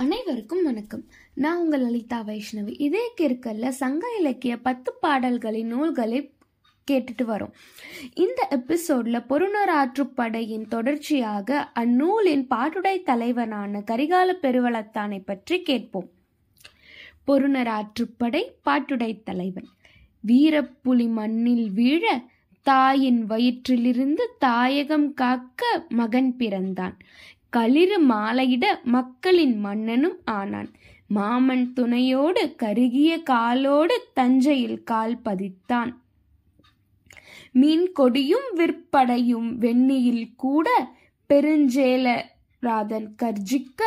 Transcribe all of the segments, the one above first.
அனைவருக்கும் வணக்கம். நான் உங்கள் லலிதா வைஷ்ணவி. இதே கிற்கல்ல சங்க இலக்கிய பத்து பாடல்களின் நூல்களை கேட்டுட்டு வரோம். இந்த எபிசோட்ல பொருணராற்றுப்படையின் தொடர்ச்சியாக அந்நூலின் பாட்டுடை தலைவனான கரிகால பெருவளத்தானை பற்றி கேட்போம். பொருணராற்றுப்படை பாட்டுடை தலைவன். வீரப்புலி மண்ணில் வீழ தாயின் வயிற்றிலிருந்து தாயகம் காக்க மகன் பிறந்தான். களிறு மாலையிட மக்களின் மன்னனும் ஆனான். மாமன் துணையோடு கருகிய காலோடு தஞ்சையில் கால் பதித்தான். மீன் கொடியும் விற்படையும் வெண்ணியில் கூட பெருஞ்சேலராதன் கர்ஜிக்க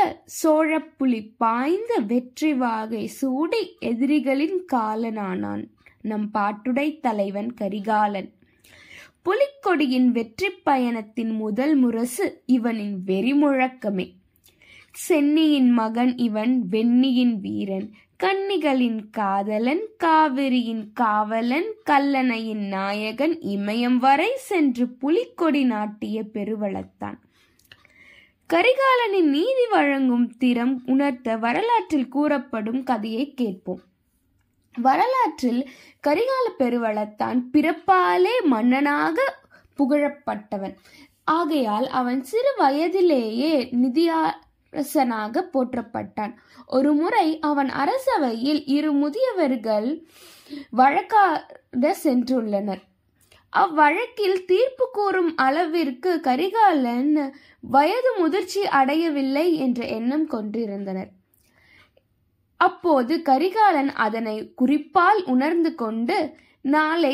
சோழப்புலி பாய்ந்து வெற்றி வாகை சூடி எதிரிகளின் காலனானான். நம் பாட்டுடை தலைவன் கரிகாலன். புலிக்கொடியின் வெற்றி பயணத்தின் முதல் முரசு இவனின் வெறிமுழக்கமே. சென்னியின் மகன் இவன் வெண்ணியின் வீரன் கன்னிகளின் காதலன் காவிரியின் காவலன் கல்லணையின் நாயகன் இமயம் வரை சென்று புலிக்கொடி நாட்டிய பெருவளத்தான். கரிகாலனின் நீதி வழங்கும் திறம் உணர்த்த வரலாற்றில் கூறப்படும் கதையை கேட்போம். வரலாற்றில் கரிகால பெருவளத்தான் பிறப்பாலே மன்னனாக புகழப்பட்டவன். ஆகையால் அவன் சிறு வயதிலேயே நிதியரசனாக போற்றப்பட்டான். ஒரு முறை அவன் அரசவையில் இரு முதியவர்கள் வழக்காட சென்றுள்ளனர். அவ்வழக்கில் தீர்ப்பு கூறும் அளவிற்கு கரிகாலன் வயது முதிர்ச்சி அடையவில்லை என்ற எண்ணம் கொண்டிருந்தனர். அப்போது கரிகாலன் அதனை குறிப்பால் உணர்ந்து கொண்டு நாளை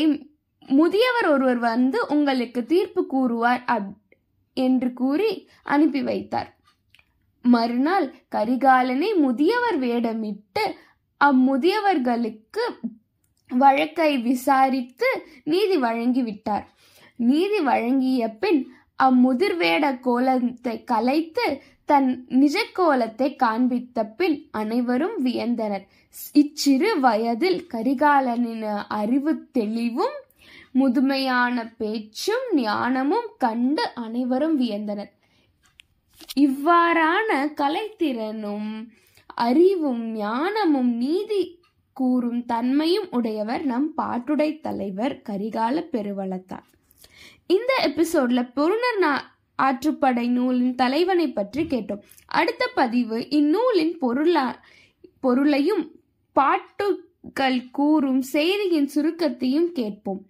முதியவர் ஒருவர் வந்து உங்களுக்கு தீர்ப்பு கூறுவார் அப் என்று கூறி அனுப்பி வைத்தார். மறுநாள் கரிகாலனை முதியவர் வேடமிட்டு அம்முதியவர்களுக்கு வழக்கை விசாரித்து நீதி வழங்கிவிட்டார். நீதி வழங்கிய பின் அம்முதிர்வேட கோலத்தை கலைத்து தன் நிஜ கோலத்தை காண்பித்த பின் அனைவரும் வியந்தனர். இச்சிறு வயதில் கரிகாலனின் அறிவு தெளிவும் முதுமையான பேச்சும் ஞானமும் கண்டு அனைவரும் வியந்தனர். இவ்வாறான கலைத்திறனும் அறிவும் ஞானமும் நீதி கூறும் தன்மையும் உடையவர் நம் பாட்டுடை தலைவர் கரிகால பெருவளத்தான் இந்த எபிசோட்ல பொருணர் ஆற்றுப்படை நூலின் தலைவனை பற்றி கேட்டோம். அடுத்த பதிவு இந்நூலின் பொருளா பொருளையும் பாட்டு கள் கூறும் செய்தியின் சுருக்கத்தையும் கேட்போம்.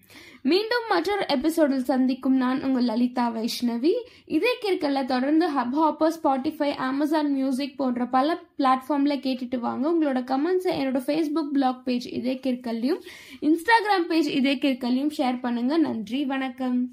மீண்டும் மற்றொரு எபிசோடில் சந்திக்கும் நான் உங்கள் லலிதா வைஷ்ணவி. இதே கேட்கல தொடர்ந்து hub hopper Spotify Amazon music போன்ற பல பிளாட்ஃபார்ம்ல கேட்டுட்டு வாங்க. உங்களோட கமெண்ட்ஸை என்னோட ஃபேஸ்புக் பிளாக் பேஜ் இதே கேட்கலையும் இன்ஸ்டாகிராம் பேஜ் இதே கேட்கலையும் ஷேர் பண்ணுங்க. நன்றி வணக்கம்.